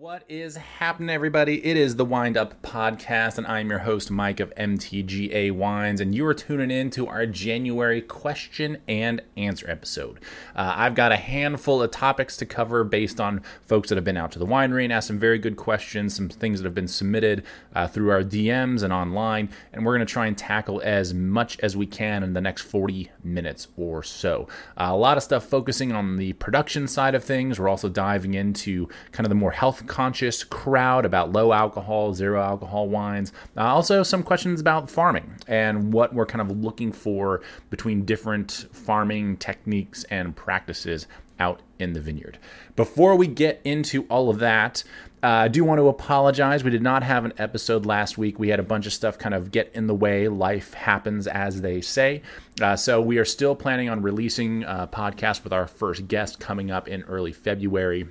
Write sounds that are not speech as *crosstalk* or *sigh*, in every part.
What is happening, everybody? It is the Wind Up Podcast, and I'm your host, Mike of MTGA Wines, and you are tuning in to our January question and answer episode. Uh, I've got a handful of topics to cover based on folks that have been out to the winery and asked some very good questions, some things that have been submitted uh, through our DMs and online, and we're going to try and tackle as much as we can in the next 40 minutes or so. Uh, a lot of stuff focusing on the production side of things. We're also diving into kind of the more health conscious crowd about low alcohol, zero alcohol wines. Uh, also, some questions about farming and what we're kind of looking for between different farming techniques and practices out in the vineyard. Before we get into all of that, uh, I do want to apologize. We did not have an episode last week. We had a bunch of stuff kind of get in the way. Life happens, as they say. Uh, so we are still planning on releasing a podcast with our first guest coming up in early February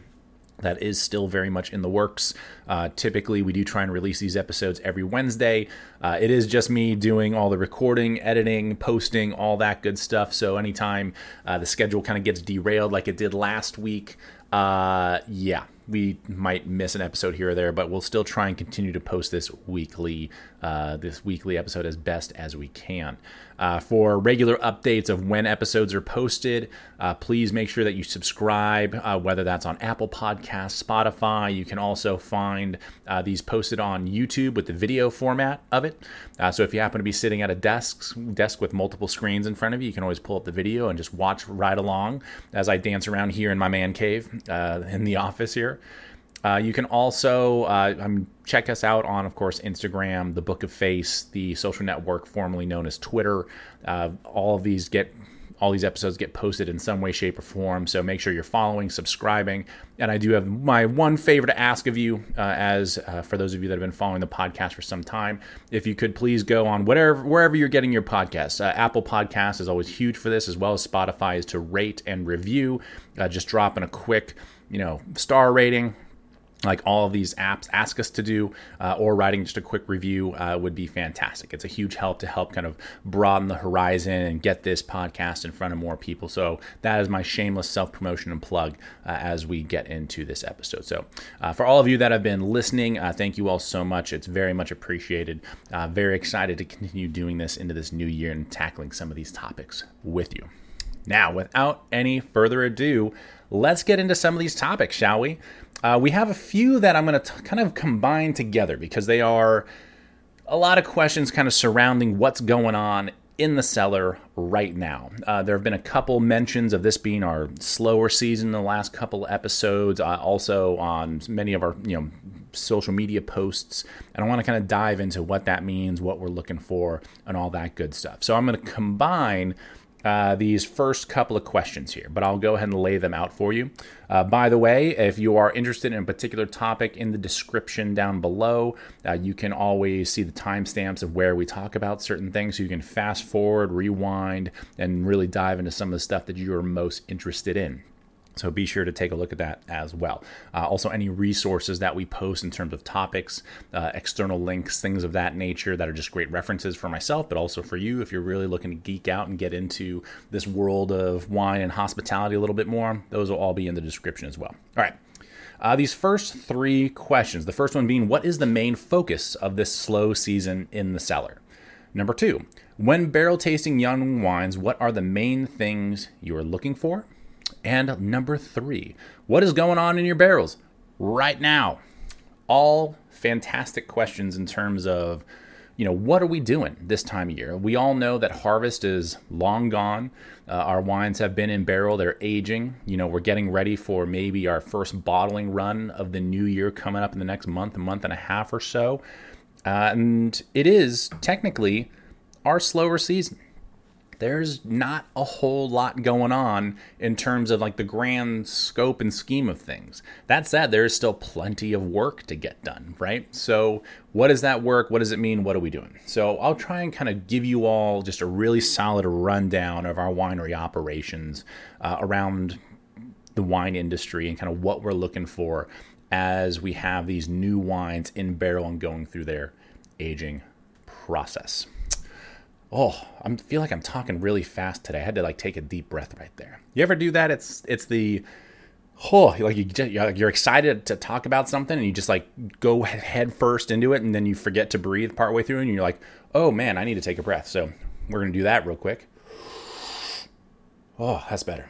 that is still very much in the works. Uh, typically, we do try and release these episodes every Wednesday. Uh, it is just me doing all the recording, editing, posting, all that good stuff. So, anytime uh, the schedule kind of gets derailed like it did last week, uh, yeah, we might miss an episode here or there, but we'll still try and continue to post this weekly, uh, this weekly episode as best as we can. Uh, for regular updates of when episodes are posted, uh, please make sure that you subscribe, uh, whether that's on Apple Podcasts, Spotify. You can also find uh, these posted on YouTube with the video format of it. Uh, so if you happen to be sitting at a desk, desk with multiple screens in front of you, you can always pull up the video and just watch right along as I dance around here in my man cave in the office here. Uh, you can also uh, um, check us out on, of course, Instagram, the Book of Face, the social network formerly known as Twitter. Uh, all of these get all these episodes get posted in some way, shape, or form. So make sure you're following, subscribing. And I do have my one favor to ask of you, uh, as uh, for those of you that have been following the podcast for some time, if you could please go on whatever wherever you're getting your podcasts. Uh, Apple Podcasts is always huge for this, as well as Spotify is to rate and review. Uh, just in a quick, you know, star rating like all of these apps ask us to do, uh, or writing just a quick review uh, would be fantastic. It's a huge help to help kind of broaden the horizon and get this podcast in front of more people. So that is my shameless self promotion and plug uh, as we get into this episode. So uh, for all of you that have been listening, uh, thank you all so much. It's very much appreciated. Uh, very excited to continue doing this into this new year and tackling some of these topics with you. Now, without any further ado, let's get into some of these topics, shall we? Uh, we have a few that I'm going to kind of combine together because they are a lot of questions kind of surrounding what's going on in the cellar right now. Uh, there have been a couple mentions of this being our slower season in the last couple episodes, uh, also on many of our you know social media posts, and I want to kind of dive into what that means, what we're looking for, and all that good stuff. So I'm going to combine uh, these first couple of questions here, but I'll go ahead and lay them out for you. Uh, by the way, if you are interested in a particular topic in the description down below, uh, you can always see the timestamps of where we talk about certain things. So you can fast forward, rewind, and really dive into some of the stuff that you are most interested in. So be sure to take a look at that as well. Uh, also, any resources that we post in terms of topics, uh, external links, things of that nature that are just great references for myself, but also for you if you're really looking to geek out and get into this world of wine and hospitality a little bit more, those will all be in the description as well. All right. Uh, these first three questions the first one being, what is the main focus of this slow season in the cellar? Number two, when barrel tasting young wines, what are the main things you are looking for? And number three, what is going on in your barrels right now? All fantastic questions in terms of, you know, what are we doing this time of year? We all know that harvest is long gone. Uh, our wines have been in barrel, they're aging. You know, we're getting ready for maybe our first bottling run of the new year coming up in the next month, a month and a half or so. Uh, and it is technically our slower season there's not a whole lot going on in terms of like the grand scope and scheme of things. That said, there is still plenty of work to get done, right? So, what does that work? What does it mean? What are we doing? So, I'll try and kind of give you all just a really solid rundown of our winery operations uh, around the wine industry and kind of what we're looking for as we have these new wines in barrel and going through their aging process. Oh, I feel like I'm talking really fast today. I had to like take a deep breath right there. You ever do that? It's it's the oh, like you you're excited to talk about something and you just like go head first into it and then you forget to breathe partway through and you're like, oh man, I need to take a breath. So we're gonna do that real quick. Oh, that's better.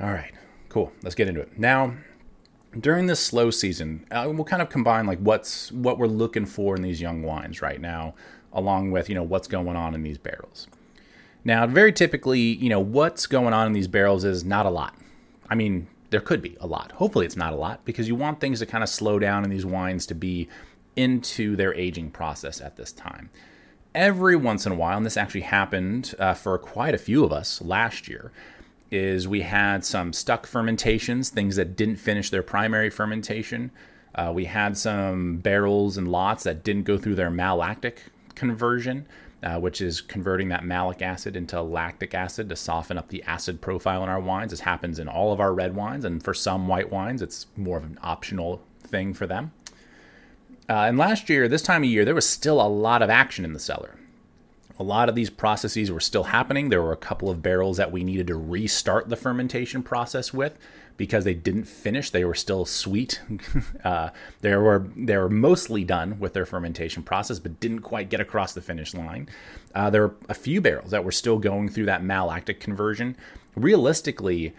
All right, cool. Let's get into it now. During this slow season, uh, we'll kind of combine like what's what we're looking for in these young wines right now, along with you know what's going on in these barrels. Now, very typically, you know what's going on in these barrels is not a lot. I mean, there could be a lot. Hopefully, it's not a lot because you want things to kind of slow down in these wines to be into their aging process at this time. Every once in a while, and this actually happened uh, for quite a few of us last year, is we had some stuck fermentations, things that didn't finish their primary fermentation. Uh, we had some barrels and lots that didn't go through their malolactic conversion uh, which is converting that malic acid into lactic acid to soften up the acid profile in our wines. This happens in all of our red wines, and for some white wines, it's more of an optional thing for them. Uh, and last year, this time of year, there was still a lot of action in the cellar. A lot of these processes were still happening. There were a couple of barrels that we needed to restart the fermentation process with because they didn't finish. They were still sweet. *laughs* uh, they were they were mostly done with their fermentation process, but didn't quite get across the finish line. Uh, there were a few barrels that were still going through that malolactic conversion. Realistically,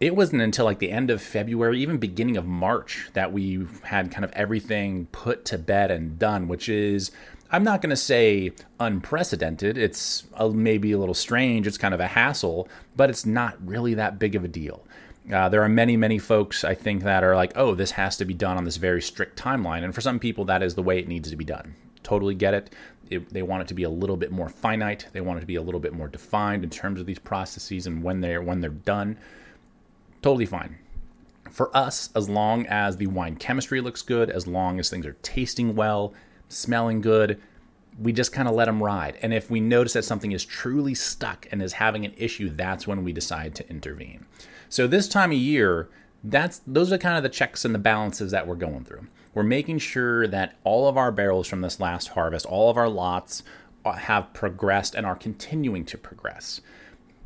it wasn't until like the end of February, even beginning of March, that we had kind of everything put to bed and done, which is I'm not going to say unprecedented. It's a, maybe a little strange. It's kind of a hassle, but it's not really that big of a deal. Uh, there are many, many folks I think that are like, oh, this has to be done on this very strict timeline. And for some people, that is the way it needs to be done. Totally get it. it. They want it to be a little bit more finite. They want it to be a little bit more defined in terms of these processes and when they're when they're done. Totally fine. For us, as long as the wine chemistry looks good, as long as things are tasting well, smelling good, we just kind of let them ride. And if we notice that something is truly stuck and is having an issue, that's when we decide to intervene. So this time of year, that's those are kind of the checks and the balances that we're going through. We're making sure that all of our barrels from this last harvest, all of our lots uh, have progressed and are continuing to progress.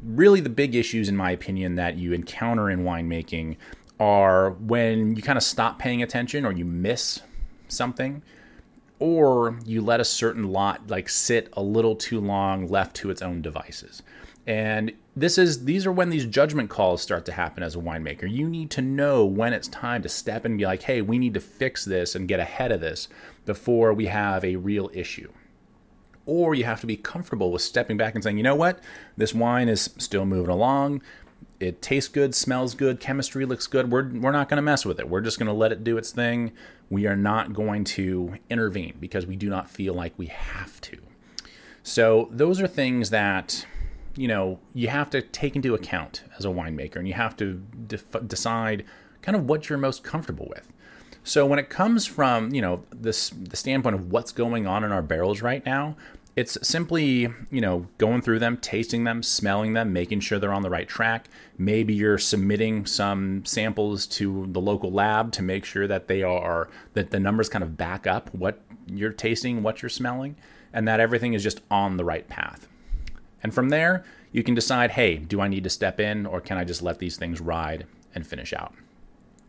Really the big issues in my opinion that you encounter in winemaking are when you kind of stop paying attention or you miss something or you let a certain lot like sit a little too long left to its own devices. And this is these are when these judgment calls start to happen as a winemaker. You need to know when it's time to step and be like, "Hey, we need to fix this and get ahead of this before we have a real issue." Or you have to be comfortable with stepping back and saying, "You know what? This wine is still moving along. It tastes good, smells good, chemistry looks good. We're we're not going to mess with it. We're just going to let it do its thing. We are not going to intervene because we do not feel like we have to." So, those are things that you know you have to take into account as a winemaker and you have to def- decide kind of what you're most comfortable with. So when it comes from you know this the standpoint of what's going on in our barrels right now it's simply you know going through them tasting them smelling them making sure they're on the right track. Maybe you're submitting some samples to the local lab to make sure that they are that the numbers kind of back up what you're tasting what you're smelling and that everything is just on the right path and from there, you can decide hey, do I need to step in or can I just let these things ride and finish out?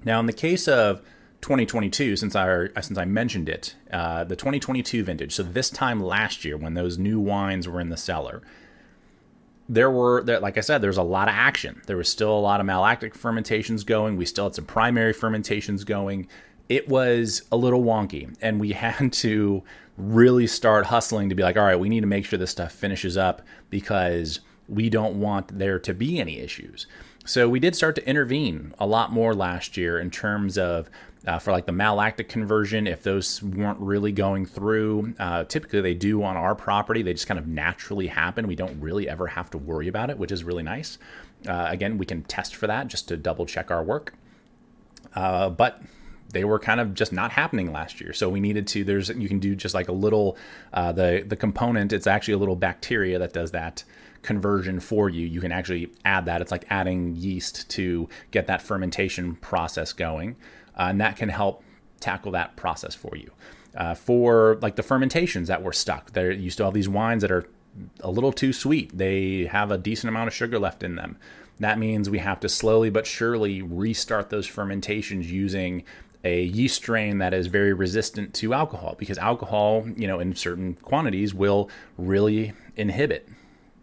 Now, in the case of 2022, since I since I mentioned it, uh, the 2022 vintage. So this time last year, when those new wines were in the cellar, there were like I said, there was a lot of action. There was still a lot of malolactic fermentations going. We still had some primary fermentations going. It was a little wonky, and we *laughs* had to really start hustling to be like, all right, we need to make sure this stuff finishes up because we don't want there to be any issues. So we did start to intervene a lot more last year in terms of uh, for like the malolactic conversion, if those weren't really going through, uh, typically they do on our property. They just kind of naturally happen. We don't really ever have to worry about it, which is really nice. Uh, again, we can test for that just to double check our work. Uh, but they were kind of just not happening last year. So we needed to. There's you can do just like a little uh, the the component. It's actually a little bacteria that does that conversion for you. You can actually add that. It's like adding yeast to get that fermentation process going, uh, and that can help tackle that process for you. Uh, for like the fermentations that were stuck, there you still have these wines that are a little too sweet. They have a decent amount of sugar left in them. that means we have to slowly but surely restart those fermentations using a yeast strain that is very resistant to alcohol because alcohol, you know, in certain quantities will really inhibit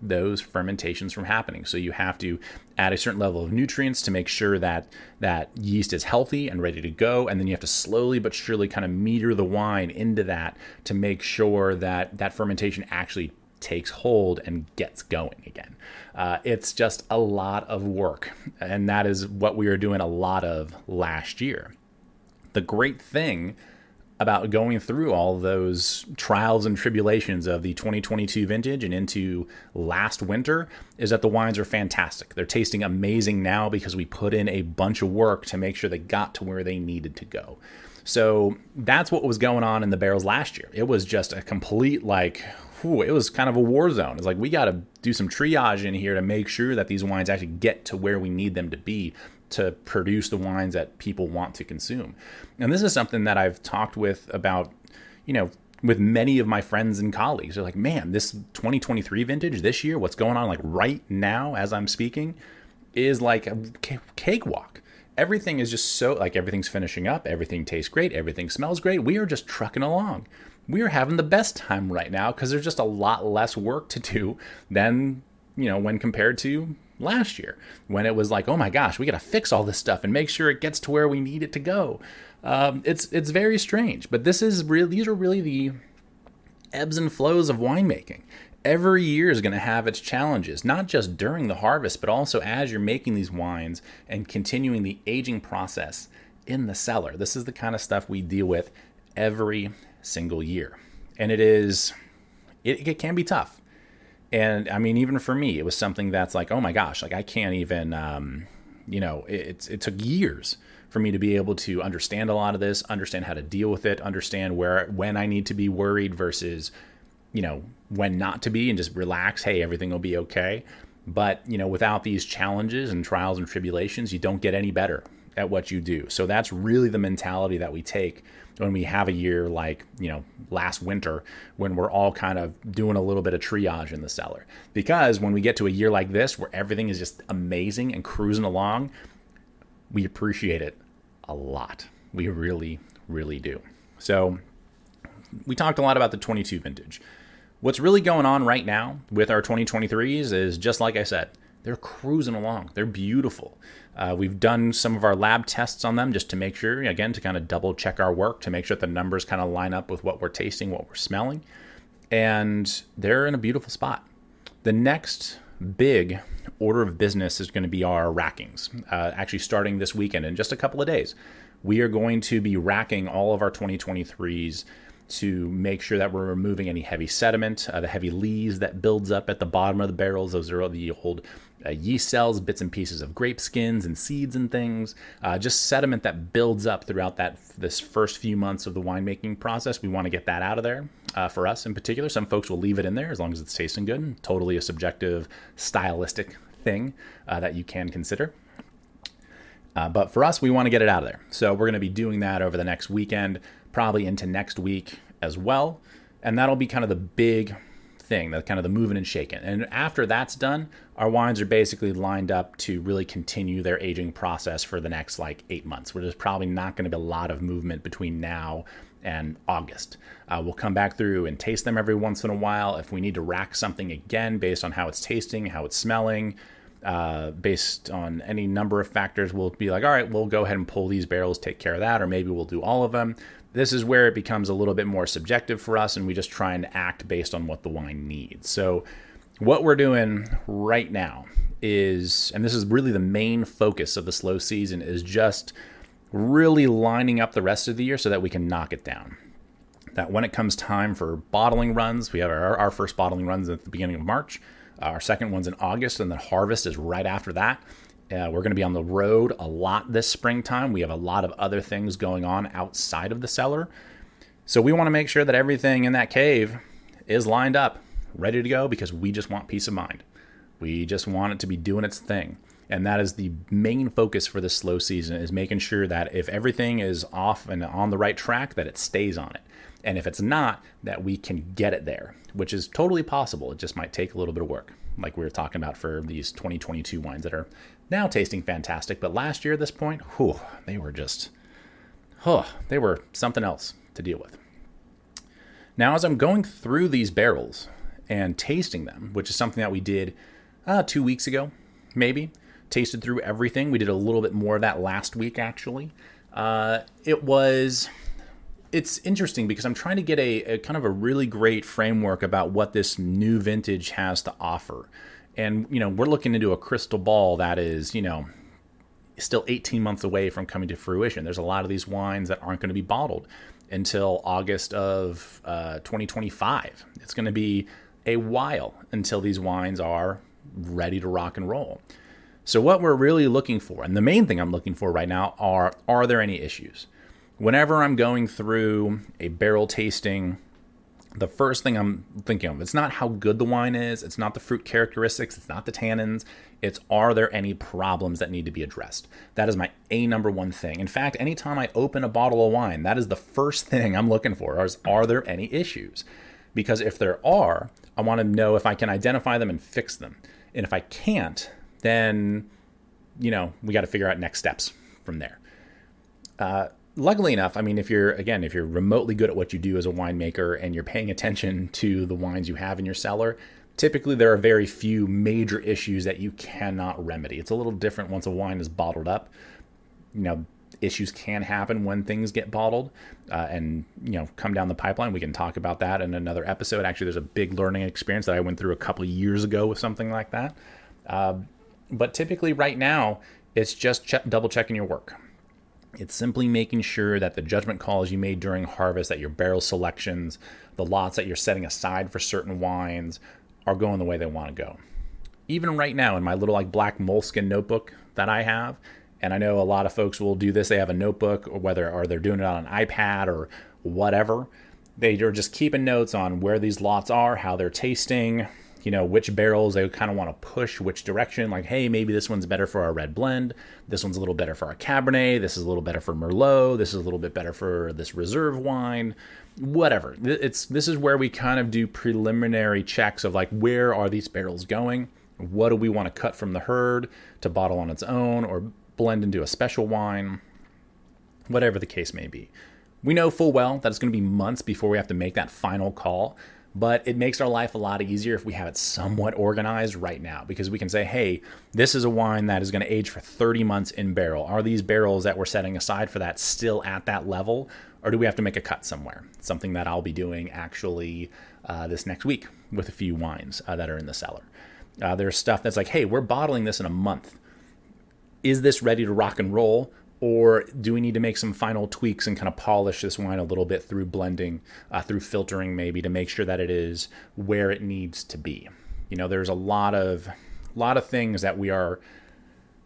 those fermentations from happening. So you have to add a certain level of nutrients to make sure that that yeast is healthy and ready to go and then you have to slowly but surely kind of meter the wine into that to make sure that that fermentation actually takes hold and gets going again. Uh, it's just a lot of work, and that is what we were doing a lot of last year. The great thing about going through all those trials and tribulations of the 2022 vintage and into last winter is that the wines are fantastic. They're tasting amazing now because we put in a bunch of work to make sure they got to where they needed to go. So that's what was going on in the barrels last year. It was just a complete like whew, it was kind of a war zone. It's like we got to do some triage in here to make sure that these wines actually get to where we need them to be to produce the wines that people want to consume. And this is something that I've talked with about, you know, with many of my friends and colleagues. They're like, man, this 2023 vintage this year, what's going on like right now as I'm speaking, is like a cakewalk. Everything is just so like everything's finishing up, everything tastes great, everything smells great. We are just trucking along. We are having the best time right now because there's just a lot less work to do than, you know, when compared to last year when it was like, oh my gosh, we got to fix all this stuff and make sure it gets to where we need it to go. Um, it's it's very strange, but this is really these are really the ebbs and flows of winemaking. Every year is going to have its challenges, not just during the harvest, but also as you're making these wines and continuing the aging process in the cellar. This is the kind of stuff we deal with every single year, and it is it, it can be tough and I mean, even for me, it was something that's like, oh my gosh, like I can't even, um, you know, it, it took years for me to be able to understand a lot of this, understand how to deal with it, understand where when I need to be worried versus, you know, when not to be, and just relax. Hey, everything will be okay. But you know, without these challenges and trials and tribulations, you don't get any better at what you do. So that's really the mentality that we take when we have a year like you know last winter when we're all kind of doing a little bit of triage in the cellar because when we get to a year like this where everything is just amazing and cruising along we appreciate it a lot we really really do so we talked a lot about the 22 vintage what's really going on right now with our 2023s is just like i said they're cruising along. They're beautiful. Uh, we've done some of our lab tests on them just to make sure, again, to kind of double check our work to make sure that the numbers kind of line up with what we're tasting, what we're smelling. And they're in a beautiful spot. The next big order of business is going to be our rackings, uh, actually starting this weekend in just a couple of days. We are going to be racking all of our 2023s to make sure that we're removing any heavy sediment, uh, the heavy lees that builds up at the bottom of the barrels. Those are the old uh, yeast cells, bits and pieces of grape skins and seeds and things. Uh, just sediment that builds up throughout that this first few months of the winemaking process. We want to get that out of there. Uh, for us in particular, some folks will leave it in there as long as it's tasting good. Totally a subjective, stylistic thing uh, that you can consider. Uh, but for us, we want to get it out of there. So we're going to be doing that over the next weekend probably into next week as well. And that'll be kind of the big thing, the kind of the moving and shaking. And after that's done, our wines are basically lined up to really continue their aging process for the next like eight months, where there's probably not going to be a lot of movement between now and August. Uh, we'll come back through and taste them every once in a while. If we need to rack something again based on how it's tasting, how it's smelling, uh, based on any number of factors, we'll be like, all right, we'll go ahead and pull these barrels, take care of that, or maybe we'll do all of them. This is where it becomes a little bit more subjective for us, and we just try and act based on what the wine needs. So, what we're doing right now is, and this is really the main focus of the slow season, is just really lining up the rest of the year so that we can knock it down. That when it comes time for bottling runs, we have our, our first bottling runs at the beginning of March, our second one's in August, and the harvest is right after that. Uh, we're going to be on the road a lot this springtime. We have a lot of other things going on outside of the cellar. So we want to make sure that everything in that cave is lined up, ready to go, because we just want peace of mind. We just want it to be doing its thing. And that is the main focus for this slow season is making sure that if everything is off and on the right track, that it stays on it. And if it's not, that we can get it there, which is totally possible. It just might take a little bit of work. like we were talking about for these 2022 wines that are now tasting fantastic. But last year at this point, whew, they were just, oh, they were something else to deal with. Now, as I'm going through these barrels and tasting them, which is something that we did uh, two weeks ago, maybe, tasted through everything. We did a little bit more of that last week, actually. Uh, it was it's interesting because I'm trying to get a, a, kind of a really great framework about what this new vintage has to offer. And, you know, we're looking into a crystal ball that is, you know, still 18 months away from coming to fruition. There's a lot of these wines that aren't going to be bottled until August of uh, 2025. It's going to be a while until these wines are ready to rock and roll. So, what we're really looking for, and the main thing I'm looking for right now, are are there any issues? Whenever I'm going through a barrel tasting, the first thing I'm thinking of, it's not how good the wine is, it's not the fruit characteristics, it's not the tannins, it's are there any problems that need to be addressed? That is my A number one thing. In fact, anytime I open a bottle of wine, that is the first *laughs* thing I'm looking for is are there any issues? Because if there are, I want to know if I can identify them and fix them. And if I can't, then you know we got to figure out next steps from there. Uh, luckily enough, I mean, if you're again, if you're remotely good at what you do as a winemaker and you're paying attention *laughs* to the wines you have in your cellar, typically there are very few major issues that you cannot remedy. It's a little different once a wine is bottled up. You know, issues can happen when things get bottled uh, and you know come down the pipeline. We can talk about that in another episode. Actually, there's a big learning experience that I went through a couple years ago with something like that. Uh, but typically, right now, it's just check, double checking your work. It's simply making sure that the judgment calls you made during harvest, that your barrel selections, the lots that you're setting aside for certain wines are going the way they want to go. Even right now, in my little like black moleskin notebook that I have, and I know a lot of folks will do this. They have a notebook, or whether or they're doing it on an iPad or whatever. They are just keeping notes on where these lots are, how they're tasting, you know, which barrels they kind of want to push which direction. Like, hey, maybe this one's better for our red blend. This one's a little better for our Cabernet. This is a little better for Merlot. This is a little bit better for this reserve wine. Whatever. It's this is where we kind of do preliminary checks of like where are these barrels going? What do we want to cut from the herd to bottle on its own or blend into a special wine? Whatever the case may be. We know full well that it's going to be months before we have to make that final call but it makes our life a lot easier if we have it somewhat organized right now because we can say, hey, this is a wine that is going to age for 30 months in barrel. Are these barrels that we're setting aside for that still at that level, or do we have to make a cut somewhere? Something that I'll be doing actually uh, this next week with a few wines uh, that are in the cellar. Uh, there's stuff that's like, hey, we're bottling this in a month. Is this ready to rock and roll? or do we need to make some final tweaks and kind of polish this wine a little bit through blending, uh, through filtering maybe to make sure that it is where it needs to be? You know, there's a lot of lot of things that we are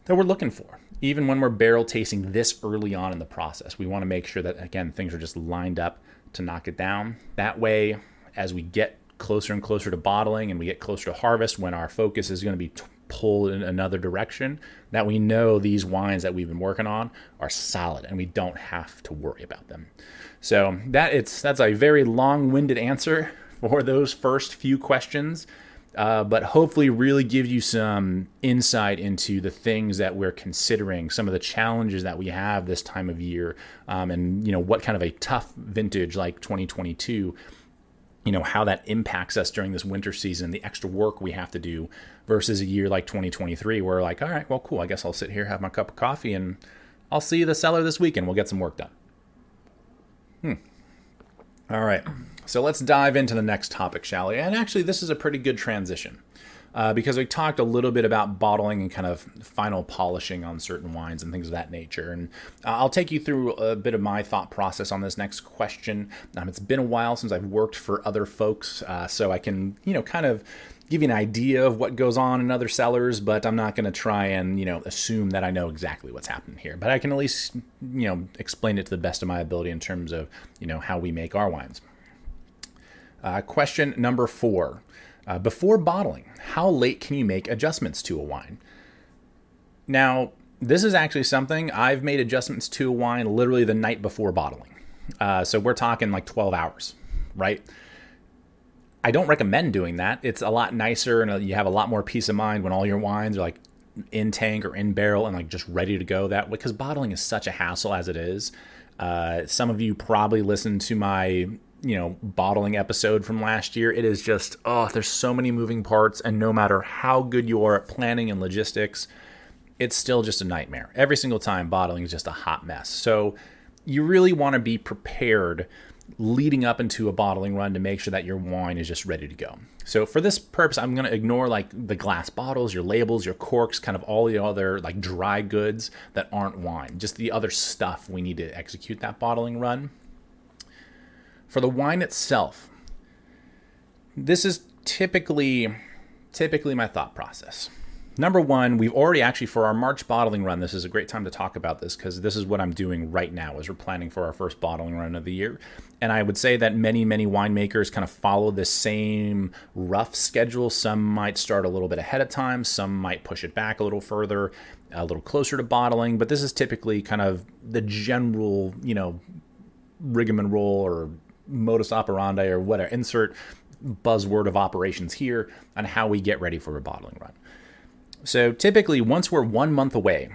that we're looking for. Even when we're barrel tasting this early on in the process, we want to make sure that again things are just lined up to knock it down. That way, as we get closer and closer to bottling and we get closer to harvest, when our focus is going to be pull in another direction, that we know these wines that we've been working on are solid and we don't have to worry about them. So that it's that's a very long-winded answer for those first few questions. Uh, but hopefully really give you some insight into the things that we're considering, some of the challenges that we have this time of year, um, and you know what kind of a tough vintage like 2022 you know how that impacts us during this winter season the extra work we have to do versus a year like 2023 where like all right well cool i guess i'll sit here have my cup of coffee and i'll see the cellar this weekend we'll get some work done. Hmm. All right. So let's dive into the next topic shall we? And actually this is a pretty good transition uh, because we talked a little bit about bottling and kind of final polishing on certain wines and things of that nature. And uh, I'll take you through a bit of my thought process on this next question. Um, it's been a while since I've worked for other folks, uh, so I can, you know, kind of give you an idea of what goes on in other cellars, but I'm not going to try and, you know, assume that I know exactly what's happening here. But I can at least, you know, explain it to the best of my ability in terms of, you know, how we make our wines. Uh, question number four uh, before bottling, how late can you make adjustments to a wine? Now, this is actually something I've made adjustments to a wine literally the night before bottling. Uh, so we're talking like 12 hours, right? I don't recommend doing that. It's a lot nicer and you have a lot more peace of mind when all your wines are like in tank or in barrel and like just ready to go that way because bottling is such a hassle as it is. Uh, some of you probably listened to my you know bottling episode from last year. It is just oh, there's so many moving parts, and no matter how good you are at planning and logistics, it's still just a nightmare. Every single time, bottling is just a hot mess. So you really want to be prepared leading up into a bottling run to make sure that your wine is just ready to go. So for this purpose, I'm going to ignore like the glass bottles, your labels, your corks, kind of all the other like dry goods that aren't wine, just the other stuff we need to execute that bottling run. For the wine itself, this is typically typically my thought process number one, we've already actually for our March bottling run. This is a great time to talk about this because this is what I'm doing right now as we're planning for our first bottling run of the year. And I would say that many, many winemakers kind of follow the same rough schedule. Some might start a little bit ahead of time. Some might push it back a little further, a little closer to bottling. But this is typically kind of the general, you know, rigmarole or modus operandi or whatever. Insert buzzword of operations here on how we get ready for a bottling run. So typically, once we're one month away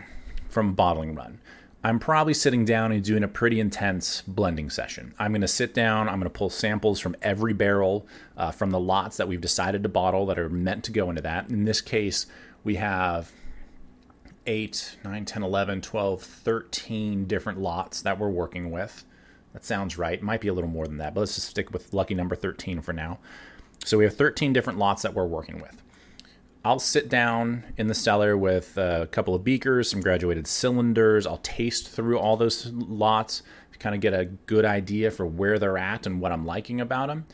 from a bottling run, I'm probably sitting down and doing a pretty intense blending session. I'm going to sit down, I'm going to pull samples from every barrel uh, from the lots that we've decided to bottle that are meant to go into that. In this case, we have 8, 9, 10, 11, 12, 13 different lots that we're working with. That sounds right. Might be a little more than that, but let's just stick with lucky number 13 for now. So we have 13 different lots that we're working with. I'll sit down in the cellar with a couple of beakers, some graduated cylinders. I'll taste through all those lots to kind of get a good idea for where they're at and what I'm liking about them.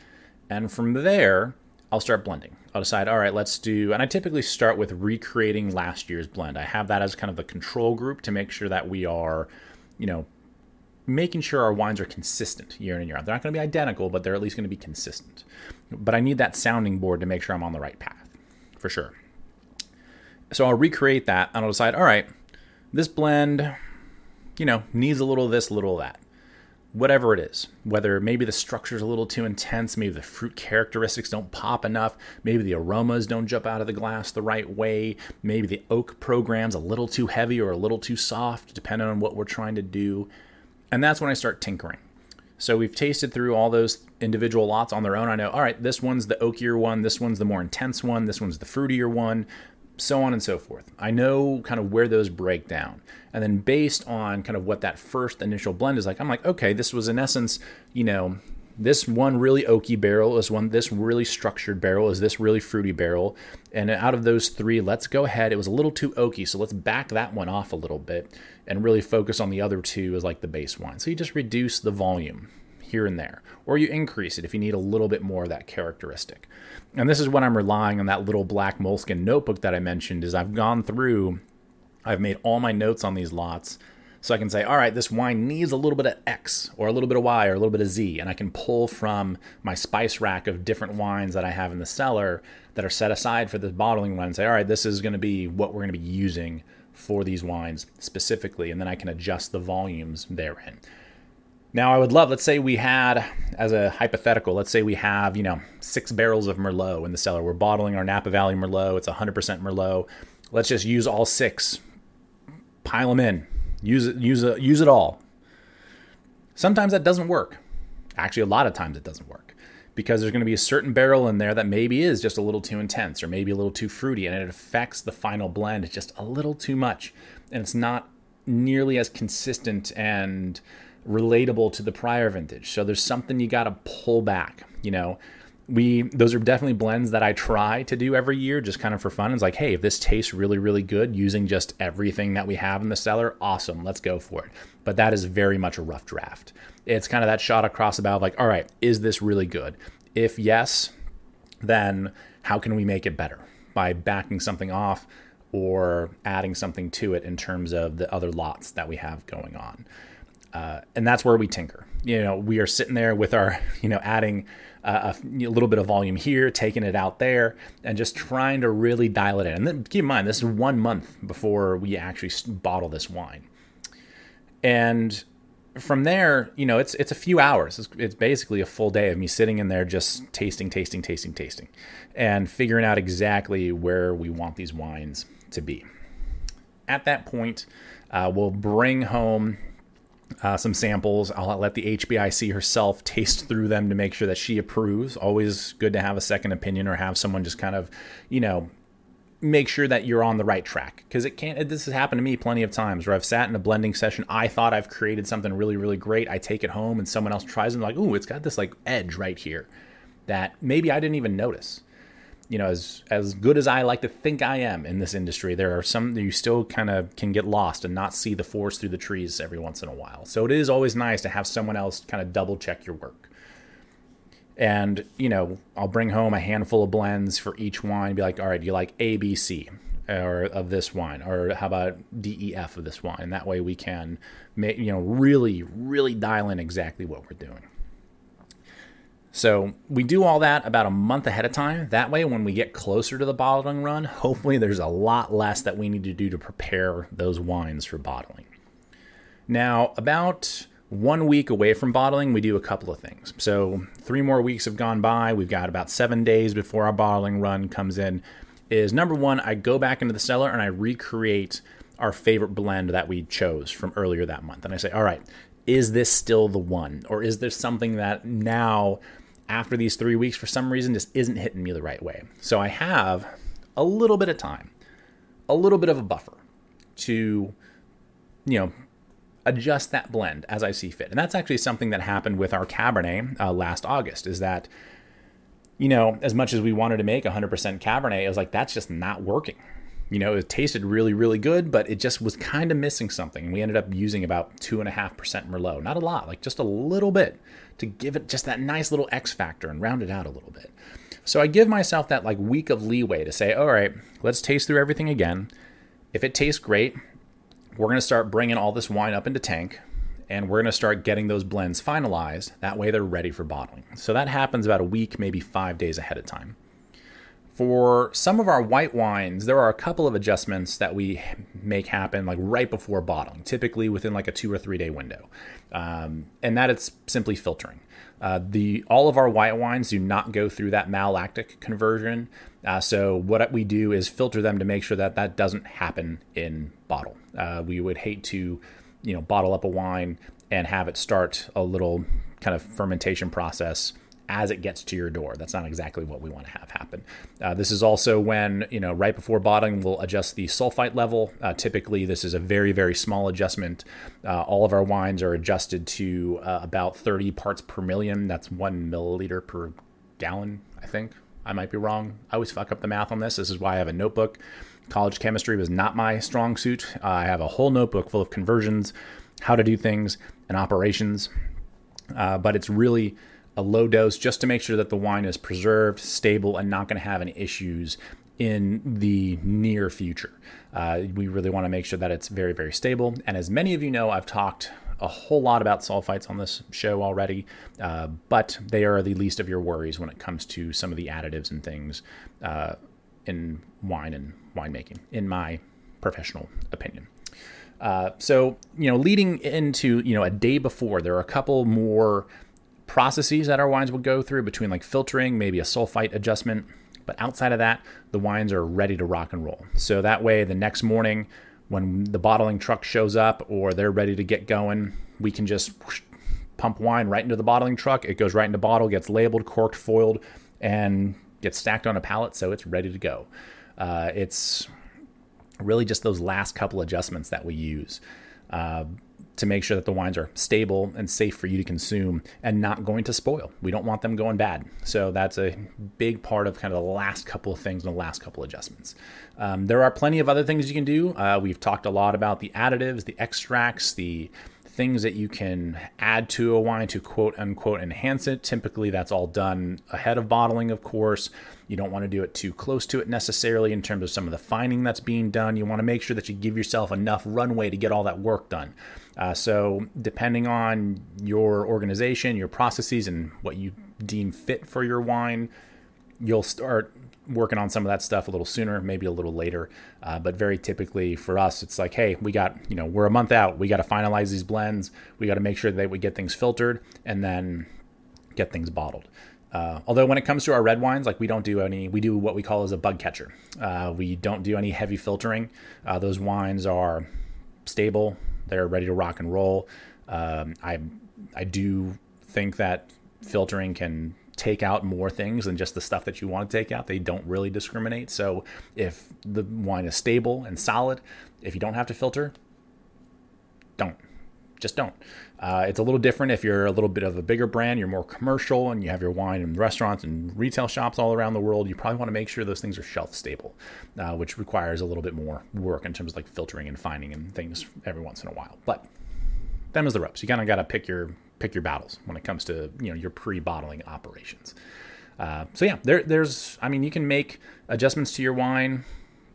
And from there, I'll start blending. I'll decide, all right, let's do, and I typically start with recreating last year's blend. I have that as kind of the control group to make sure that we are, you know, making sure our wines are consistent year in and year out. They're not going to be identical, but they're at least going to be consistent. But I need that sounding board to make sure I'm on the right path for sure. So I'll recreate that and I'll decide, all right, this blend, you know, needs a little of this, a little of that. Whatever it is, whether maybe the structure is a little too intense, maybe the fruit characteristics don't pop enough, maybe the aromas don't jump out of the glass the right way, maybe the oak program's a little too heavy or a little too soft, depending on what we're trying to do. And that's when I start tinkering. So we've tasted through all those individual lots on their own. I know, all right, this one's the oakier one, this one's the more intense one, this one's the fruitier one, so on and so forth. I know kind of where those break down. And then based on kind of what that first initial blend is like, I'm like, okay, this was in essence, you know, this one really oaky barrel is one this really structured barrel is this really fruity barrel and out of those three let's go ahead it was a little too oaky so let's back that one off a little bit and really focus on the other two as like the base wine so you just reduce the volume here and there or you increase it if you need a little bit more of that characteristic and this is when i'm relying on that little black moleskin notebook that i mentioned is i've gone through i've made all my notes on these lots so I can say, all right, this wine needs a little bit of X or a little bit of Y or a little bit of Z. And I can pull from my spice rack of different wines that I have in the cellar that are set aside for this bottling run and say, all right, this is going to be what we're going to be using for these wines specifically. And then I can adjust the volumes therein. Now, I would love, let's say we had, as a hypothetical, let's say we have, you know, six barrels of Merlot in the cellar. We're bottling our Napa Valley Merlot. It's 100% Merlot. Let's just use all six, pile them in, Use it, use it, use it all. Sometimes that doesn't work. Actually, a lot of times it doesn't work because there's going to be a certain barrel in there that maybe is just a little too intense or maybe a little too fruity, and it affects the final blend just a little too much, and it's not nearly as consistent and relatable to the prior vintage. So there's something you got to pull back. You know, we those are definitely blends that I try to do every year just kind of for fun. It's like, hey, if this tastes really, really good using just everything that we have in the cellar, awesome, let's go for it. But that is very much a rough draft. It's kind of that shot across the bow, like, all right, is this really good? If yes, then how can we make it better? By backing something off or adding something to it in terms of the other lots that we have going on. Uh, and that's where we tinker. You know, we are sitting there with our, *laughs* you know, adding a, a, little bit of volume here, taking it out there, and just trying to really dial it in. And then keep in mind, this is one month before we actually bottle this wine. And from there, you know, it's it's a few hours. It's, it's basically a full day of me sitting in there just tasting, tasting, tasting, tasting, and figuring out exactly where we want these wines to be. At that point, uh, we'll bring home uh, some samples. I'll let the HBIC herself taste through them to make sure that she approves. Always good to have a second opinion or have someone just kind of, you know, make sure that you're on the right track. Because it can't this has happened to me plenty of times where i've sat in a blending session. I thought i've created something really really great. I take it home and someone else tries and like ooh it's got this like edge right here that maybe i didn't even notice. You know as as good as i like to think i am in this industry there are some you still kind of can get lost and not see the forest through the trees every once in a while. So it is always nice to have someone else kind of double check your work and you know i'll bring home a handful of blends for each wine be like all right you like a b c or of this wine? Or how about d e f of this wine? And that way we can make you know really really dial in exactly what we're doing. So we do all that about a month ahead of time. That way when we get closer to the bottling run hopefully there's a lot less that we need to do to prepare those wines for bottling. Now about one week away from bottling, we do a couple of things. So, three more weeks have gone by. We've got about seven days before our bottling run comes in. Is number one, I go back into the cellar and I recreate our favorite blend that we chose from earlier that month. And I say, all right, is this still the one? Or is there something that now, after these three weeks, for some reason, just isn't hitting me the right way? So, I have a little bit of time, a little bit of a buffer to, you know, adjust that blend as I see fit. And that's actually something that happened with our Cabernet uh, last August is that, you know, as much as we wanted to make 100% Cabernet, it was like, that's just not working. You know, it tasted really, really good, but it just was kind of missing something. And we ended up using about 2.5% Merlot. Not a lot, like just a little bit to give it just that nice little X factor and round it out a little bit. So I give myself that like week of leeway to say, all right, let's taste through everything again. If it tastes great, we're going to start bringing all this wine up into tank and we're going to start getting those blends finalized. That way they're ready for bottling. So that happens about a week, maybe five days ahead of time. For some of our white wines, there are a couple of adjustments that we make happen like right before bottling, typically within like a two or three day window. Um, and that it's simply filtering. Uh, the all of our white wines do not go through that malolactic conversion. Uh, so what we do is filter them to make sure that that doesn't happen in bottle. Uh, we would hate to, you know, bottle up a wine and have it start a little kind of fermentation process as it gets to your door. That's not exactly what we want to have happen. Uh, this is also when, you know, right before bottling, we'll adjust the sulfite level. Uh, typically, this is a very, very small adjustment. Uh, all of our wines are adjusted to uh, about 30 parts per million. That's one milliliter per gallon, I think. I might be wrong. I always fuck up the math on this. This is why I have a notebook. College chemistry was not my strong suit. Uh, I have a whole notebook full of conversions, how to do things, and operations. Uh, but it's really a low dose just to make sure that the wine is preserved, stable, and not going to have any issues in the near future. Uh, we really want to make sure that it's very, very stable. And as many of you know, I've talked a whole lot about sulfites on this show already, uh, but they are the least of your worries when it comes to some of the additives and things uh, in wine and winemaking, in my professional opinion. Uh, so, you know, leading into, you know, a day before, there are a couple more processes that our wines will go through between like filtering, maybe a sulfite adjustment. But outside of that, the wines are ready to rock and roll. So that way, the next morning, when the bottling truck shows up or they're ready to get going, we can just pump wine right into the bottling truck. It goes right into bottle, gets labeled, corked, foiled, and gets stacked on a pallet so it's ready to go. Uh, it's really just those last couple adjustments that we use uh, to make sure that the wines are stable and safe for you to consume and not going to spoil. We don't want them going bad. So that's a big part of kind of the last couple of things and the last couple adjustments. Um, there are plenty of other things you can do. Uh, we've talked a lot about the additives, the extracts, the things that you can add to a wine to quote unquote enhance it. Typically, that's all done ahead of bottling, of course. You don't want to do it too close to it necessarily in terms of some of the fining that's being done. You want to make sure that you give yourself enough runway to get all that work done. Uh, so, depending on your organization, your processes, and what you deem fit for your wine, you'll start working on some of that stuff a little sooner, maybe a little later. Uh, but very typically for us, it's like, hey, we got, you know, we're a month out. We got to finalize these blends. We got to make sure that we get things filtered and then get things bottled. Uh, although when it comes to our red wines, like we don't do any, we do what we call as a bug catcher. Uh, we don't do any heavy filtering. Uh, those wines are stable. They're ready to rock and roll. Um, I I do think that filtering can take out more things than just the stuff that you want to take out. They don't really discriminate. So if the wine is stable and solid, if you don't have to filter, don't. Just don't. Uh, it's a little different if you're a little bit of a bigger brand, you're more commercial, and you have your wine in restaurants and retail shops all around the world. You probably want to make sure those things are shelf stable, uh, which requires a little bit more work in terms of like filtering and fining and things every once in a while. But them is the ropes. You kind of got to pick your pick your battles when it comes to you know your pre-bottling operations. Uh, so yeah, there, there's I mean you can make adjustments to your wine.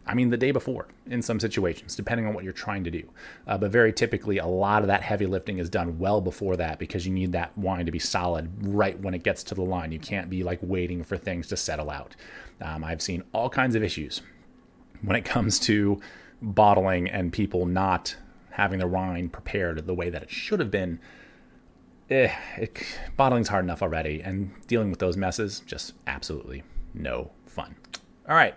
I mean the day before in some situations, depending on what you're trying to do. Uh, but very typically, a lot of that heavy lifting is done well before that because you need that wine to be solid right when it gets to the line. You can't be like waiting for things to settle out. Um, I've seen all kinds of issues when it comes to bottling and people not having the wine prepared the way that it should have been eh, it, bottling's hard enough already, and dealing with those messes just absolutely no fun. All right,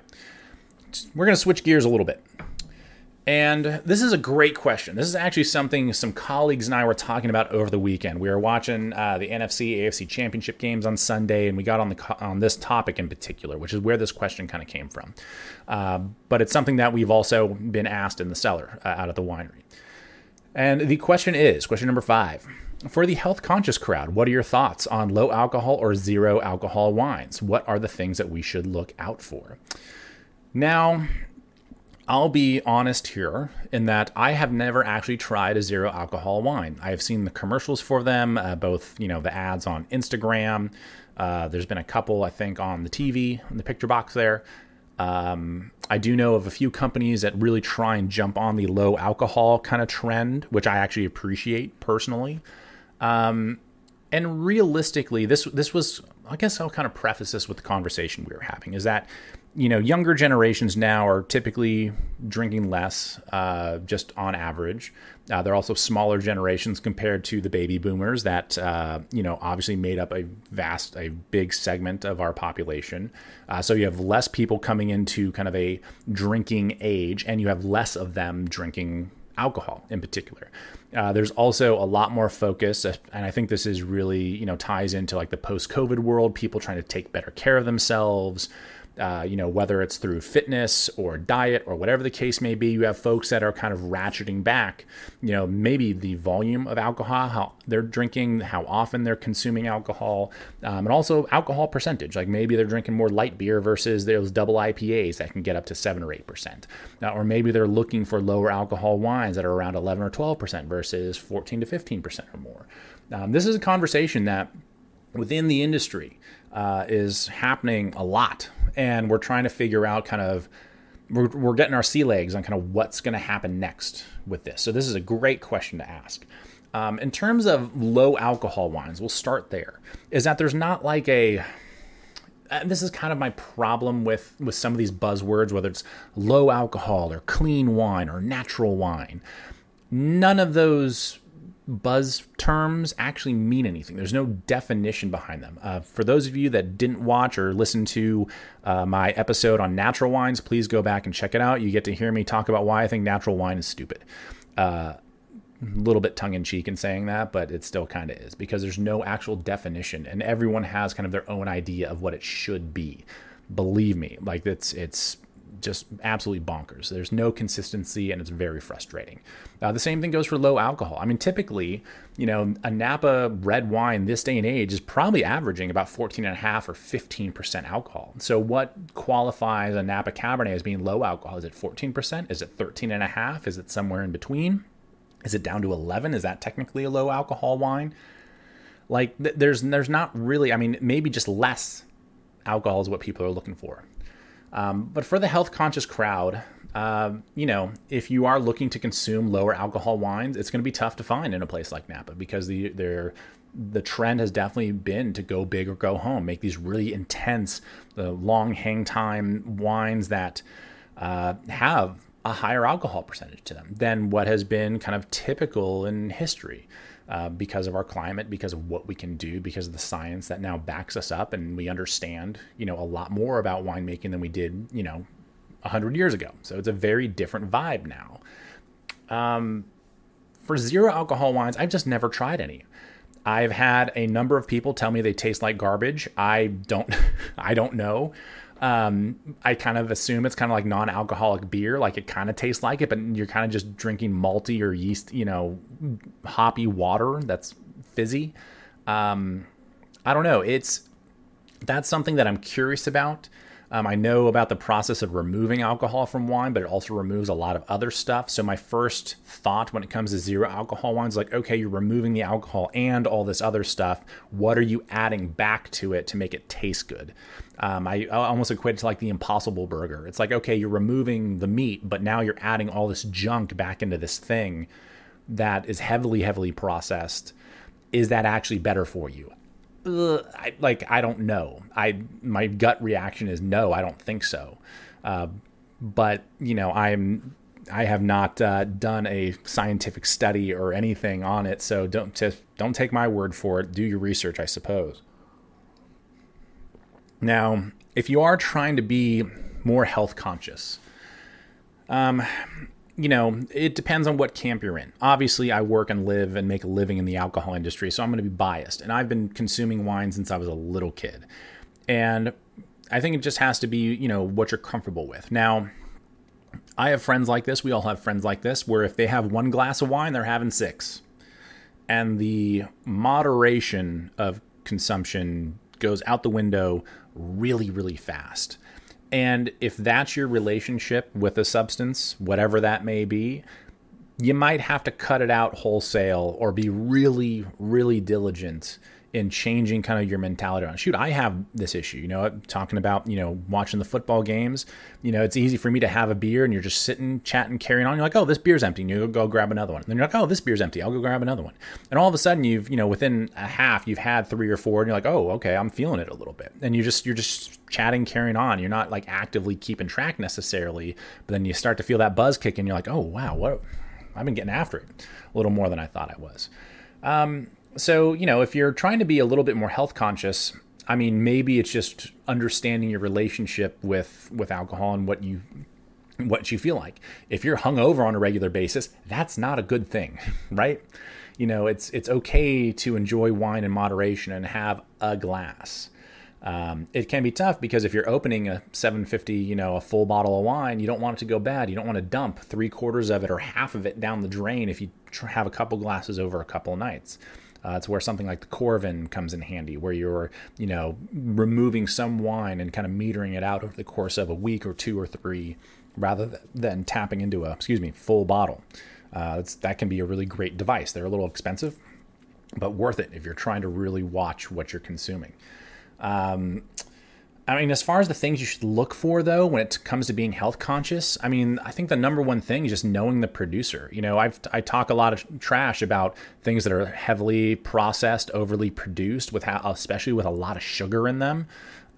we're gonna switch gears a little bit. And this is a great question. This is actually something some colleagues and I were talking about over the weekend. We were watching uh, the NFC AFC Championship games on Sunday, and we got on the on this topic in particular, which is where this question kind of came from. Uh, but it's something that we've also been asked in the cellar uh, out at the winery. And the question is question number five for the health conscious crowd, what are your thoughts on low alcohol or zero alcohol wines? What are the things that we should look out for? Now, I'll be honest here in that I have never actually tried a zero alcohol wine. I have seen the commercials for them, uh, both you know the ads on Instagram. Uh, there's been a couple, I think, on the TV in the picture box there. Um, I do know of a few companies that really try and jump on the low alcohol kind of trend, which I actually appreciate personally. Um, and realistically, this this was I guess I'll kind of preface this with the conversation we were having is that you know younger generations now are typically drinking less, uh, just on average. Uh, they're also smaller generations compared to the baby boomers that uh, you know obviously made up a vast, a big segment of our population. Uh, so you have less people coming into kind of a drinking age, and you have less of them drinking alcohol in particular. Uh, there's also a lot more focus, and I think this is really you know ties into like the post-COVID world. People trying to take better care of themselves. Uh, you know, whether it's through fitness or diet or whatever the case may be, you have folks that are kind of ratcheting back, you know, maybe the volume of alcohol, how they're drinking, how often they're consuming alcohol, um, and also alcohol percentage. Like maybe they're drinking more light beer versus those double IPAs that can get up to 7 or 8%. Uh, or maybe they're looking for lower alcohol wines that are around 11 or 12% versus 14 to 15% or more. Um, this is a conversation that within the industry uh, is happening a lot and we're trying to figure out kind of we're, we're getting our sea legs on kind of what's going to happen next with this. So this is a great question to ask. Um, in terms of low alcohol wines, we'll start there. Is that there's not like a and this is kind of my problem with with some of these buzzwords, whether it's low alcohol or clean wine or natural wine. None of those buzz terms actually mean anything. There's no definition behind them. Uh, for those of you that didn't watch or listen to uh, my episode on natural wines, please go back and check it out. You get to hear me talk about why I think natural wine is stupid. Uh, a little bit tongue in cheek in saying that, but it still kind of is because there's no actual definition, and everyone has kind of their own idea of what it should be. Believe me, like it's it's just absolutely bonkers. There's no consistency and it's very frustrating. Uh, the same thing goes for low alcohol. I mean, typically, you know, a Napa red wine this day and age is probably averaging about 14.5 or 15% alcohol. So, what qualifies a Napa Cabernet as being low alcohol? Is it 14%? Is it 13.5? Is it somewhere in between? Is it down to 11? Is that technically a low alcohol wine? Like, th- there's there's not really. I mean, maybe just less alcohol is what people are looking for. Um, but for the health conscious crowd, uh, you know, if you are looking to consume lower alcohol wines, it's going to be tough to find in a place like Napa because the, they're the trend has definitely been to go big or go home, make these really intense, the long hang time wines that uh, have a higher alcohol percentage to them than what has been kind of typical in history. Uh, because of our climate, because of what we can do, because of the science that now backs us up, and we understand, you know, a lot more about winemaking than we did, you know, hundred years ago. So it's a very different vibe now. Um, for zero alcohol wines, I've just never tried any. I've had a number of people tell me they taste like garbage. I don't, *laughs* I don't know. Um, I kind of assume it's kind of like non-alcoholic beer, like it kind of tastes like it, but you're kind of just drinking malty or yeast, you know, hoppy water that's fizzy. Um, I don't know. It's that's something that I'm curious about. Um, I know about the process of removing alcohol from wine, but it also removes a lot of other stuff. So my first thought when it comes to zero alcohol wines, like, okay, you're removing the alcohol and all this other stuff. What are you adding back to it to make it taste good? Um, I, I almost equate it to like the Impossible Burger. It's like, okay, you're removing the meat, but now you're adding all this junk back into this thing that is heavily, heavily processed. Is that actually better for you? I, like I don't know. I my gut reaction is no. I don't think so. Uh, but you know, I'm I have not uh, done a scientific study or anything on it, so don't just don't take my word for it. Do your research, I suppose. Now, if you are trying to be more health conscious, um, you know, it depends on what camp you're in. Obviously, I work and live and make a living in the alcohol industry, so I'm going to be biased. And I've been consuming wine since I was a little kid. And I think it just has to be, you know, what you're comfortable with. Now, I have friends like this. We all have friends like this, where if they have one glass of wine, they're having six. And the moderation of consumption goes out the window really, really fast. And if that's your relationship with a substance, whatever that may be, you might have to cut it out wholesale or be really, really diligent in changing kind of your mentality on shoot i have this issue you know talking about you know watching the football games you know it's easy for me to have a beer and you're just sitting chatting carrying on you're like oh this beer's empty and you go grab another one. And then you're like oh this beer's empty i'll go grab another one. And all of a sudden you've you know within a half you've had three or four and you're like oh okay i'm feeling it a little bit. And you just you're just chatting carrying on. You're not like actively keeping track necessarily but then you start to feel that buzz kick and you're like oh wow what i've been getting after it a little more than i thought i was. Um, so, you know, if you're trying to be a little bit more health conscious, I mean, maybe it's just understanding your relationship with with alcohol and what you what you feel like. If you're hungover on a regular basis, that's not a good thing, *laughs* right? You know, it's it's okay to enjoy wine in moderation and have a glass. Um, it can be tough because if you're opening a 750, you know, a full bottle of wine, you don't want it to go bad. You don't want to dump three quarters of it or half of it down the drain if you have a couple glasses over a couple nights. Uh, it's where something like the Coravin comes in handy, where you're, you know, removing some wine and kind of metering it out over the course of a week or two or three, rather than tapping into a, excuse me, full bottle. Uh, that can be a really great device. They're a little expensive, but worth it if you're trying to really watch what you're consuming. Um, I mean, as far as the things you should look for, though, when it comes to being health conscious, I mean, I think the number one thing is just knowing the producer. You know, I've I talk a lot of trash about things that are heavily processed, overly produced, with how, especially with a lot of sugar in them.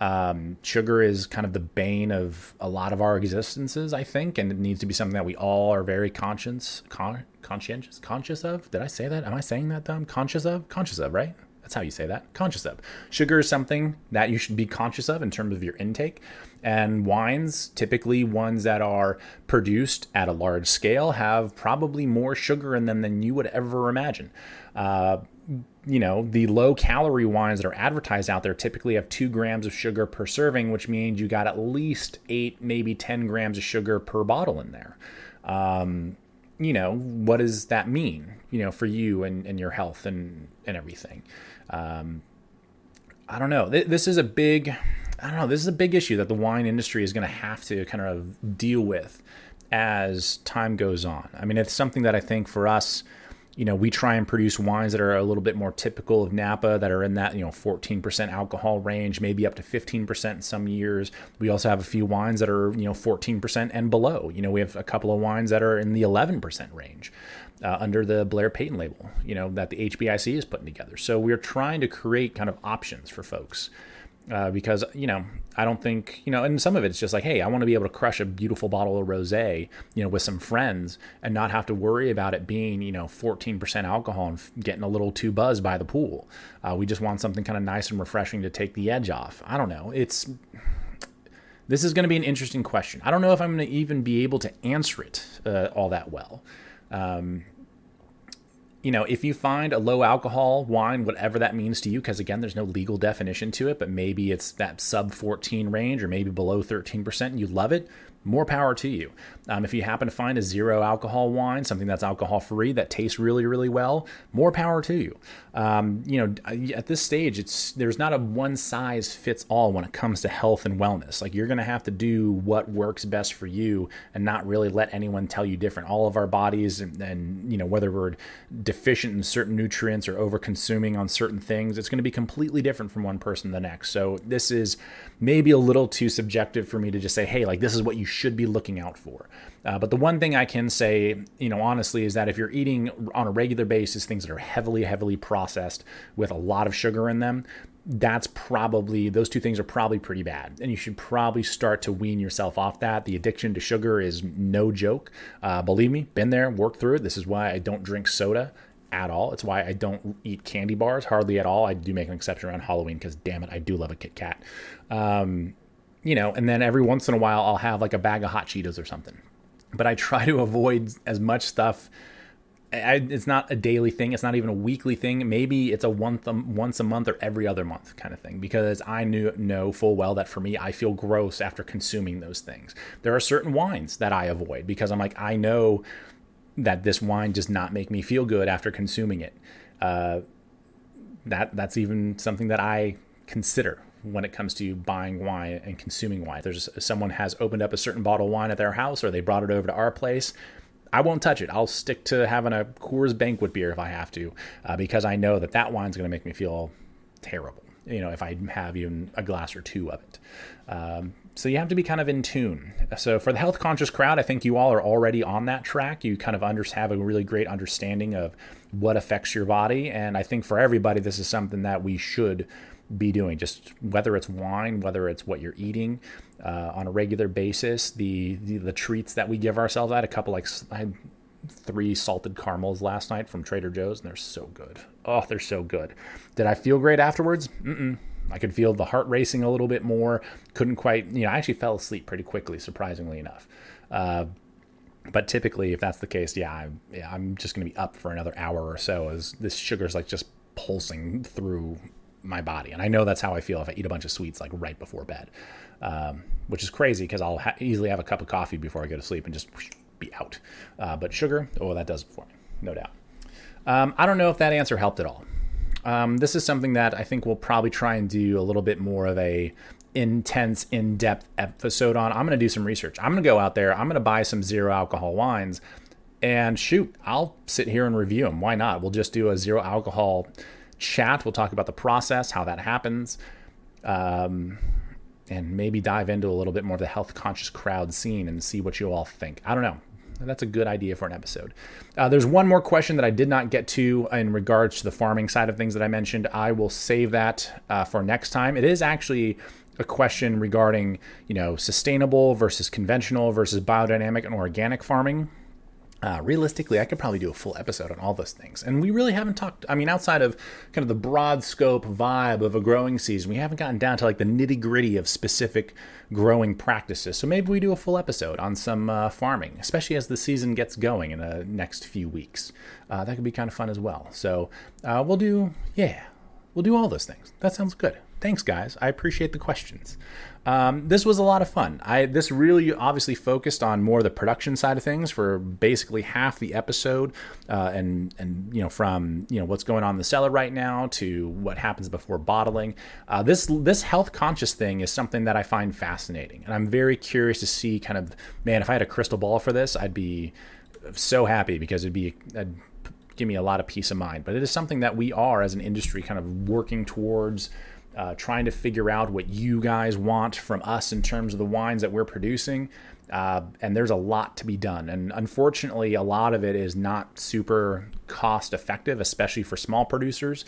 Um, sugar is kind of the bane of a lot of our existences, I think, and it needs to be something that we all are very conscious, con- conscientious, conscious of. Did I say that? Am I saying that dumb? Conscious of, conscious of, right? That's how you say that. Conscious of. Sugar is something that you should be conscious of in terms of your intake. And wines, typically ones that are produced at a large scale, have probably more sugar in them than you would ever imagine. Uh, you know, the low calorie wines that are advertised out there typically have two grams of sugar per serving, which means you got at least eight, maybe 10 grams of sugar per bottle in there. Um, you know, what does that mean, you know, for you and, and your health and, and everything? Um, I don't know. This is a big, I don't know. This is a big issue that the wine industry is going to have to kind of deal with as time goes on. I mean, it's something that I think for us, you know, we try and produce wines that are a little bit more typical of Napa, that are in that you know 14% alcohol range, maybe up to 15% in some years. We also have a few wines that are you know 14% and below. You know, we have a couple of wines that are in the 11% range. Uh, under the Blair Payton label, you know, that the HBIC is putting together. So we're trying to create kind of options for folks. Uh, because you know I don't think you know, and some of it's just like, hey, I want to be able to crush a beautiful bottle of rosé, you know, with some friends, and not have to worry about it being you know 14% alcohol and getting a little too buzzed by the pool. Uh, we just want something kind of nice and refreshing to take the edge off. I don't know. It's this is going to be an interesting question. I don't know if I'm going to even be able to answer it uh, all that well. Um, you know, if you find a low alcohol wine, whatever that means to you, because again, there's no legal definition to it, but maybe it's that sub 14 range or maybe below 13% and you love it, more power to you. Um, if you happen to find a zero alcohol wine, something that's alcohol free that tastes really, really well, more power to you. Um, you know, at this stage, it's there's not a one size fits all when it comes to health and wellness. Like you're going to have to do what works best for you and not really let anyone tell you different. All of our bodies, and, and you know, whether we're deficient in certain nutrients or over consuming on certain things, it's going to be completely different from one person to the next. So this is maybe a little too subjective for me to just say, hey, like this is what you should be looking out for. Uh, but the one thing I can say, you know, honestly, is that if you're eating on a regular basis things that are heavily, heavily processed with a lot of sugar in them, that's probably those two things are probably pretty bad. And you should probably start to wean yourself off that. The addiction to sugar is no joke. Uh, believe me been there worked through it. This is why i don't drink soda at all. It's why i don't eat candy bars hardly at all. I do make an exception around halloween because damn it i do love a kit kat. Um, you know and then every once in a while i'll have like a bag of hot cheetos or something but I try to avoid as much stuff. I, it's not a daily thing. It's not even a weekly thing. Maybe it's a once a, once a month or every other month kind of thing. Because I knew know full well that for me, I feel gross after consuming those things. There are certain wines that I avoid because I'm like I know that this wine does not make me feel good after consuming it. Uh, that that's even something that I consider when it comes to buying wine and consuming wine. There's someone has opened up a certain bottle of wine at their house or they brought it over to our place. I won't touch it. I'll stick to having a Coors Banquet beer if I have to, uh, because I know that that wine's going to make me feel terrible. You know, if I have even a glass or two of it. Um, so you have to be kind of in tune. So for the health conscious crowd, I think you all are already on that track. You kind of under, have a really great understanding of what affects your body, and I think for everybody, this is something that we should be doing just whether it's wine whether it's what you're eating uh, on a regular basis the, the, the treats that we give ourselves. I had a couple like i had three salted caramels last night from trader joe's and they're so good. Oh they're so good. Did i feel great afterwards? Mm-mm. i could feel the heart racing a little bit more. Couldn't quite you know i actually fell asleep pretty quickly surprisingly enough. Uh, but typically if that's the case yeah i'm, yeah, I'm just going to be up for another hour or so as this sugar's like just pulsing through my body. And I know that's how I feel if I eat a bunch of sweets like right before bed, um, which is crazy because I'll ha- easily have a cup of coffee before I go to sleep and just be out. Uh, but sugar, oh, that does it for me, no doubt. Um, I don't know if that answer helped at all. Um, this is something that I think we'll probably try and do a little bit more of a intense, in-depth episode on. I'm going to do some research. I'm going to go out there. I'm going to buy some zero alcohol wines, and shoot, I'll sit here and review them. Why not? We'll just do a zero alcohol chat. We'll talk about the process, how that happens, um, and maybe dive into a little bit more of the health conscious crowd scene and see what you all think. I don't know. That's a good idea for an episode. Uh, there's one more question that I did not get to in regards to the farming side of things that I mentioned. I will save that uh, for next time. It is actually a question regarding, you know, sustainable versus conventional versus biodynamic and organic farming. Uh, realistically, I could probably do a full episode on all those things. And we really haven't talked, I mean, outside of kind of the broad scope vibe of a growing season, we haven't gotten down to like the nitty gritty of specific growing practices. So maybe we do a full episode on some uh, farming, especially as the season gets going in the next few weeks. Uh, that could be kind of fun as well. So uh, we'll do, yeah, we'll do all those things. That sounds good. Thanks, guys. I appreciate the questions. Um, this was a lot of fun. I this really obviously focused on more the production side of things for basically half the episode, uh, and and you know from you know what's going on in the cellar right now to what happens before bottling. Uh, this this health conscious thing is something that I find fascinating, and I'm very curious to see kind of man if I had a crystal ball for this, I'd be so happy because it'd be. It'd, give me a lot of peace of mind but it is something that we are as an industry kind of working towards uh, trying to figure out what you guys want from us in terms of the wines that we're producing. Uh, and there's a lot to be done. And unfortunately, a lot of it is not super cost effective, especially for small producers,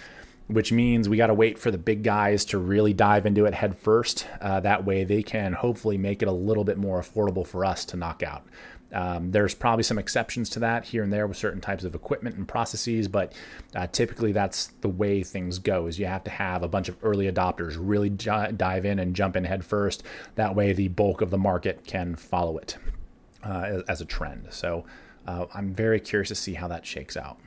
which means we got to wait for the big guys to really dive into it head first. Uh, that way, they can hopefully make it a little bit more affordable for us to knock out. Um, there's probably some exceptions to that here and there with certain types of equipment and processes, but uh, typically that's the way things go. Is you have to have a bunch of early adopters really j- dive in and jump in head first. That way, the bulk of the market can follow it uh, as, a trend. So uh, I'm very curious to see how that shakes out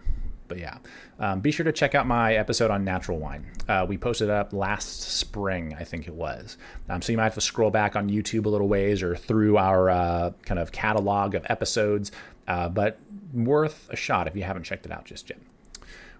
but yeah, um, be sure to check out my episode on natural wine. Uh, we posted it up last spring, I think it was. Um, so you might have to scroll back on YouTube a little ways or through our uh, kind of catalog of episodes, uh, but worth a shot if you haven't checked it out just yet.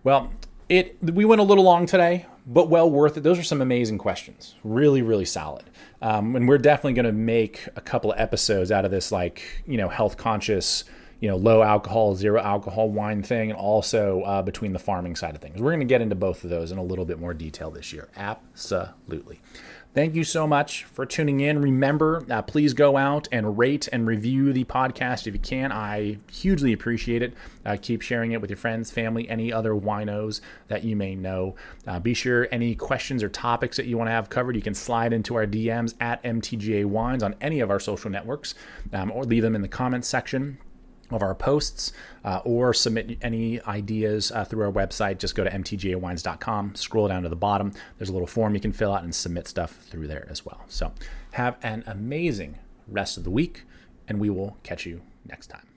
Well, it we went a little long today, but well worth it. Those are some amazing questions, really, really solid. Um, and we're definitely going to make a couple of episodes out of this, like you know, health conscious you know low alcohol, zero alcohol wine thing, and also uh, between the farming side of things. We're going to get into both of those in a little bit more detail this year. Absolutely. Thank you so much for tuning in. Remember, uh, please go out and rate and review the podcast if you can. I hugely appreciate it. Uh, keep sharing it with your friends, family, any other winos that you may know. Uh, be sure any questions or topics that you want to have covered, you can slide into our DMs at MTGA Wines on any of our social networks um, or leave them in the comments section of our posts uh, or submit any ideas uh, through our website, just go to mtgawines.com, scroll down to the bottom. There's a little form you can fill out and submit stuff through there as well. So have an amazing rest of the week, and we will catch you next time.